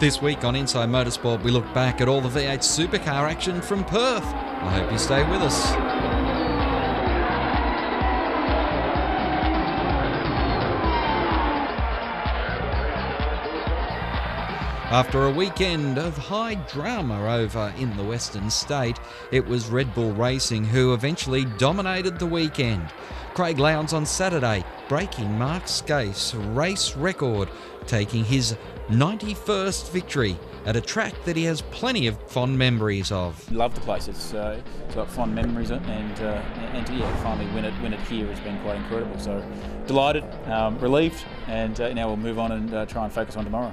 This week on Inside Motorsport, we look back at all the V8 supercar action from Perth. I hope you stay with us. After a weekend of high drama over in the Western State, it was Red Bull Racing who eventually dominated the weekend. Craig Lowndes on Saturday, breaking Mark Skaife's race record, taking his 91st victory at a track that he has plenty of fond memories of. Love the place. It's, uh, it's got fond memories and uh, and to yeah, finally win it win it here has been quite incredible. So delighted, um, relieved, and uh, now we'll move on and uh, try and focus on tomorrow.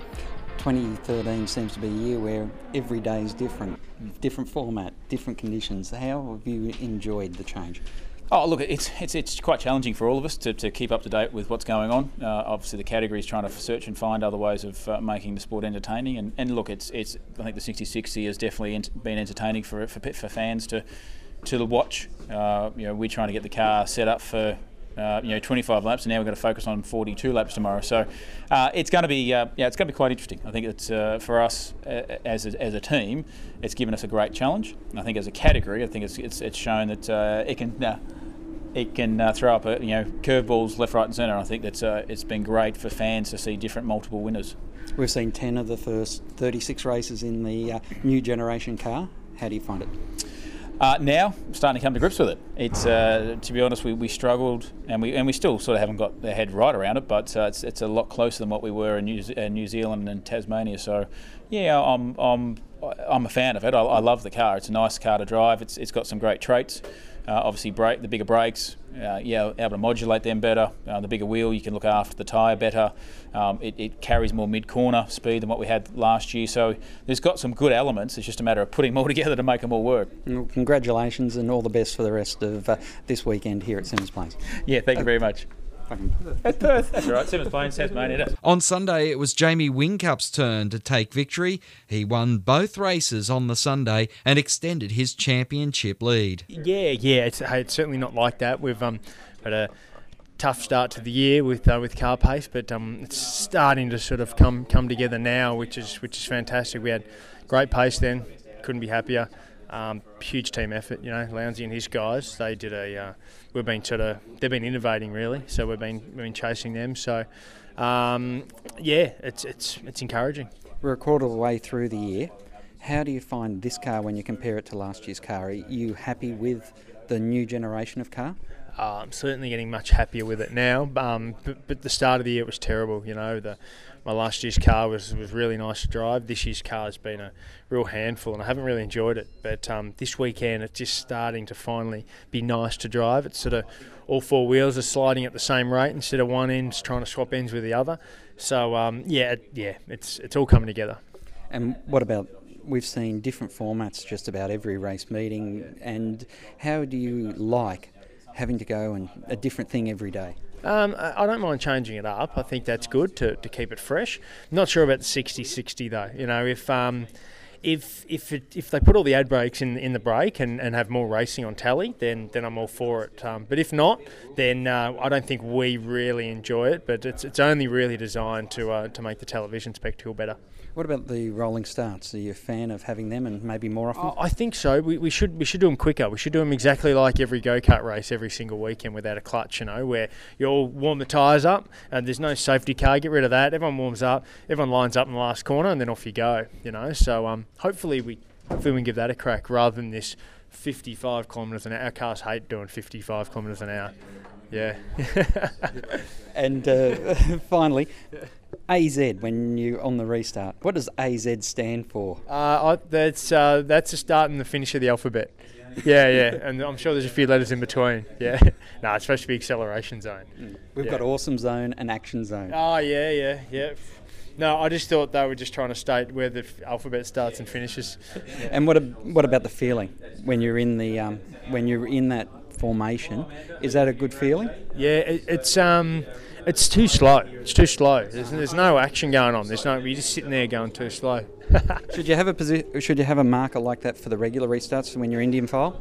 2013 seems to be a year where every day is different, different format, different conditions. How have you enjoyed the change? Oh, look, it's, it's, it's quite challenging for all of us to, to keep up to date with what's going on. Uh, obviously, the category is trying to search and find other ways of uh, making the sport entertaining. And, and look, it's, it's I think the 6060 has definitely been entertaining for, for, for fans to to watch. Uh, you know, we're trying to get the car set up for uh, you know 25 laps, and now we've got to focus on 42 laps tomorrow. So uh, it's going to be uh, yeah, it's going to be quite interesting. I think it's uh, for us uh, as a, as a team, it's given us a great challenge. I think as a category, I think it's it's, it's shown that uh, it can. it can throw up, you know, curveballs left, right, and centre. I think that's it's been great for fans to see different multiple winners. We've seen 10 of the first 36 races in the new generation car. How do you find it? Uh, now, starting to come to grips with it. It's uh, to be honest, we, we struggled, and we and we still sort of haven't got the head right around it. But uh, it's, it's a lot closer than what we were in New, uh, New Zealand and Tasmania. So, yeah, I'm I'm I'm a fan of it. I, I, love the car. It's a nice car to drive. It's it's got some great traits. Uh, obviously, brake the bigger brakes, uh, yeah, able to modulate them better. Uh, the bigger wheel, you can look after the tyre better. Um, it, it, carries more mid-corner speed than what we had last year. So there's got some good elements. It's just a matter of putting them all together to make them all work. Well, congratulations and all the best for the rest of uh, this weekend here at Symmons Plains. Yeah, thank you very much. At Perth. That's right. Symmons Plains, Tasmania. On Sunday, it was Jamie Whincup's turn to take victory. He won both races on the Sunday and extended his championship lead. Yeah, yeah. It's, hey, it's certainly not like that. We've um, had a tough start to the year with uh, with car pace, but um, it's starting to sort of come come together now, which is which is fantastic. We had great pace then. Couldn't be happier. Um, huge team effort, you know. Lowndesy and his guys, they did a. Uh, we've been sort of they've been innovating really, so we've been we've been chasing them. So, um, yeah, it's it's it's encouraging. We're a quarter of the way through the year. How do you find this car when you compare it to last year's car? Are you happy with the new generation of car? Uh, I'm certainly getting much happier with it now. Um, but, but the start of the year was terrible. You know, the my last year's car was, was really nice to drive. This year's car has been a real handful, and I haven't really enjoyed it. But um, this weekend, it's just starting to finally be nice to drive. It's sort of all four wheels are sliding at the same rate instead of one end trying to swap ends with the other. So um, yeah, it, yeah, it's it's all coming together. And what about we've seen different formats just about every race meeting, and how do you like having to go and a different thing every day? Um, I don't mind changing it up. I think that's good to, to keep it fresh. Not sure about the 60-60 though. You know, if um, if if it, if they put all the ad breaks in in the break and, and have more racing on tally, then then I'm all for it. Um, but if not, then uh, I don't think we really enjoy it. But it's it's only really designed to uh, to make the television spectacle better. What about the rolling starts? Are you a fan of having them and maybe more often? I think so. We, we should we should do them quicker. We should do them exactly like every go kart race every single weekend without a clutch. You know, where you all warm the tyres up and there's no safety car. Get rid of that. Everyone warms up. Everyone lines up in the last corner and then off you go. You know, so um, hopefully we hopefully we can give that a crack rather than this 55 kilometres an hour. Our cars hate doing 55 kilometres an hour. Yeah. and uh, finally, AZ when you on the restart. What does AZ stand for? Uh, I, that's uh, that's the start and the finish of the alphabet. Yeah, yeah, and I'm sure there's a few letters in between. Yeah, no, it's supposed to be acceleration zone. Mm. We've yeah. got awesome zone and action zone. Oh yeah, yeah, yeah. No, I just thought they were just trying to state where the alphabet starts and finishes. And what what about the feeling when you're in the um, when you're in that formation? Is that a good feeling? Yeah, it, it's um, it's too slow. It's too slow. There's, there's no action going on. There's no. You're just sitting there going too slow. should you have a posi- Should you have a marker like that for the regular restarts when you're Indian file?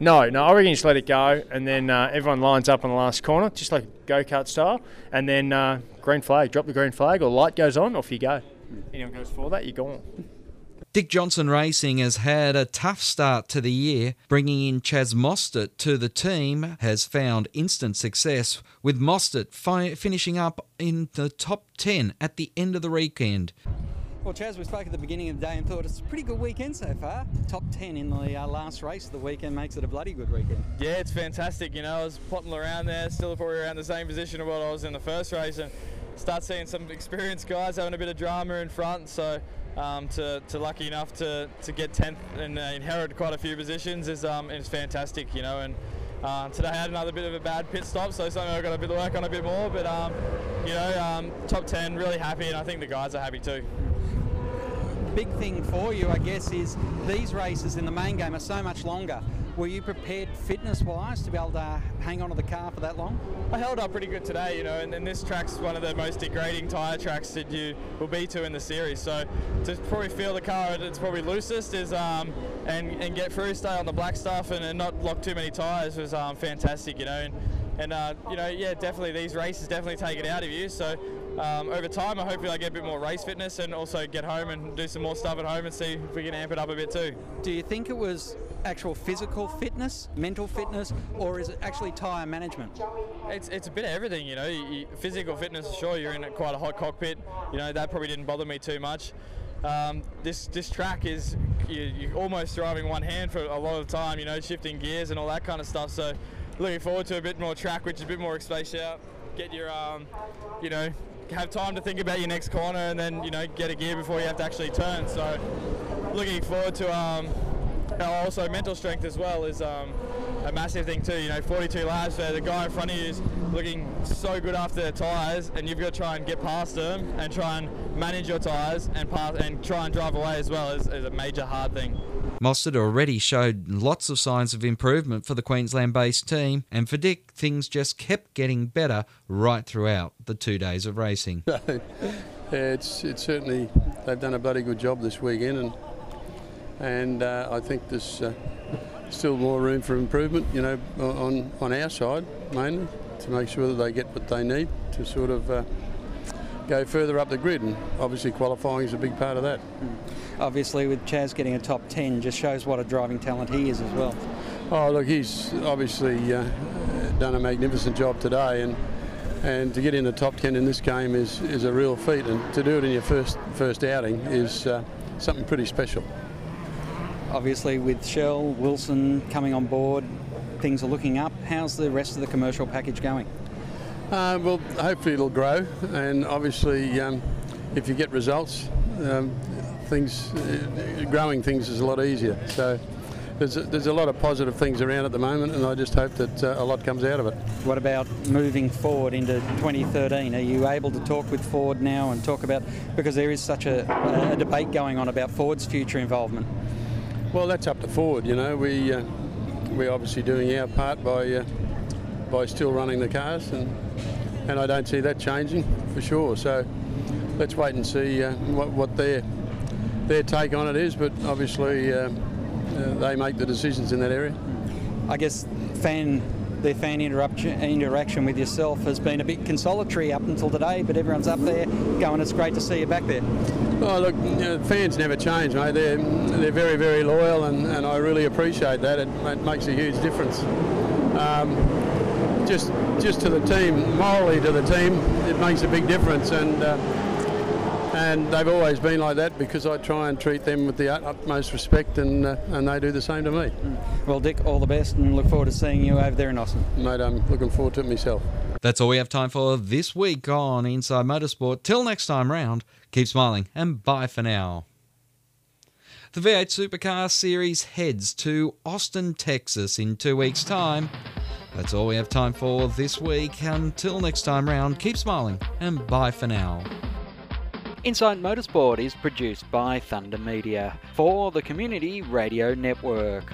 No, no. I reckon you just let it go, and then uh, everyone lines up in the last corner, just like go kart style, and then uh, green flag. Drop the green flag, or light goes on, off you go. anyone goes for that, you're gone. Dick Johnson Racing has had a tough start to the year. Bringing in Chaz Mostert to the team has found instant success, with Mostert fi- finishing up in the top 10 at the end of the weekend. Well, Chaz, we spoke at the beginning of the day and thought it's a pretty good weekend so far. Top 10 in the uh, last race of the weekend makes it a bloody good weekend. Yeah, it's fantastic. You know, I was plotting around there, still probably around the same position of what I was in the first race, and start seeing some experienced guys having a bit of drama in front. So um, to, to lucky enough to, to get 10th and uh, inherit quite a few positions is um, is fantastic, you know. And uh, today I had another bit of a bad pit stop, so something I've got a bit to work on a bit more. But um, you know, um, top 10, really happy, and I think the guys are happy too big thing for you, I guess, is these races in the main game are so much longer. Were you prepared fitness-wise to be able to hang on to the car for that long? I held up pretty good today, you know, and, and this track's one of the most degrading tyre tracks that you will be to in the series. So to probably feel the car at its probably loosest is um, and and get through, stay on the black stuff, and, and not lock too many tyres was um, fantastic, you know. And, and uh, you know, yeah, definitely these races definitely take it out of you. So um, over time, I hope I get a bit more race fitness and also get home and do some more stuff at home and see if we can amp it up a bit too. Do you think it was actual physical fitness, mental fitness, or is it actually tyre management? It's, it's a bit of everything, you know. You, physical fitness, sure, you're in quite a hot cockpit. You know, that probably didn't bother me too much. Um, this this track is you, are almost driving one hand for a lot of time, you know, shifting gears and all that kind of stuff. So looking forward to a bit more track, which is a bit more spaced out. Get your, um, you know, have time to think about your next corner and then you know get a gear before you have to actually turn. So looking forward to um, also mental strength as well is um, a massive thing too. You know, 42 laps where the guy in front of you is looking so good after tyres, and you've got to try and get past them and try and manage your tyres and pass and try and drive away as well is, is a major hard thing. Mostert already showed lots of signs of improvement for the Queensland based team, and for Dick, things just kept getting better right throughout the two days of racing. yeah, it's, it's certainly, they've done a bloody good job this weekend, and, and uh, I think there's uh, still more room for improvement, you know, on, on our side mainly, to make sure that they get what they need to sort of. Uh, go further up the grid, and obviously qualifying is a big part of that. Obviously, with Chaz getting a top 10, just shows what a driving talent he is as well. Oh, look, he's obviously uh, done a magnificent job today, and and to get in the top 10 in this game is, is a real feat, and to do it in your first first outing is uh, something pretty special. Obviously, with Shell, Wilson coming on board, things are looking up. How's the rest of the commercial package going? Uh, well, hopefully it'll grow, and obviously, um, if you get results, um, things uh, growing things is a lot easier. So. There's a, there's a lot of positive things around at the moment, and I just hope that uh, a lot comes out of it. What about moving forward into 2013? Are you able to talk with Ford now and talk about because there is such a, a debate going on about Ford's future involvement? Well, that's up to Ford. You know, we uh, we're obviously doing our part by uh, by still running the cars, and and I don't see that changing for sure. So let's wait and see uh, what, what their their take on it is. But obviously, uh, uh, they make the decisions in that area. I guess fan their fan interaction with yourself has been a bit consolatory up until today, but everyone's up there going, it's great to see you back there. Oh, look, you know, fans never change, mate. They're, they're very, very loyal, and, and I really appreciate that. It, it makes a huge difference. Um, just just to the team, morally to the team, it makes a big difference. And uh, and they've always been like that because I try and treat them with the utmost respect, and uh, and they do the same to me. Well, Dick, all the best, and look forward to seeing you over there in Austin. Mate, I'm looking forward to it myself. That's all we have time for this week on Inside Motorsport. Till next time round, keep smiling and bye for now. The V8 Supercar Series heads to Austin, Texas in two weeks' time. That's all we have time for this week. Until next time round, keep smiling and bye for now. Inside Motorsport is produced by Thunder Media for the Community Radio Network.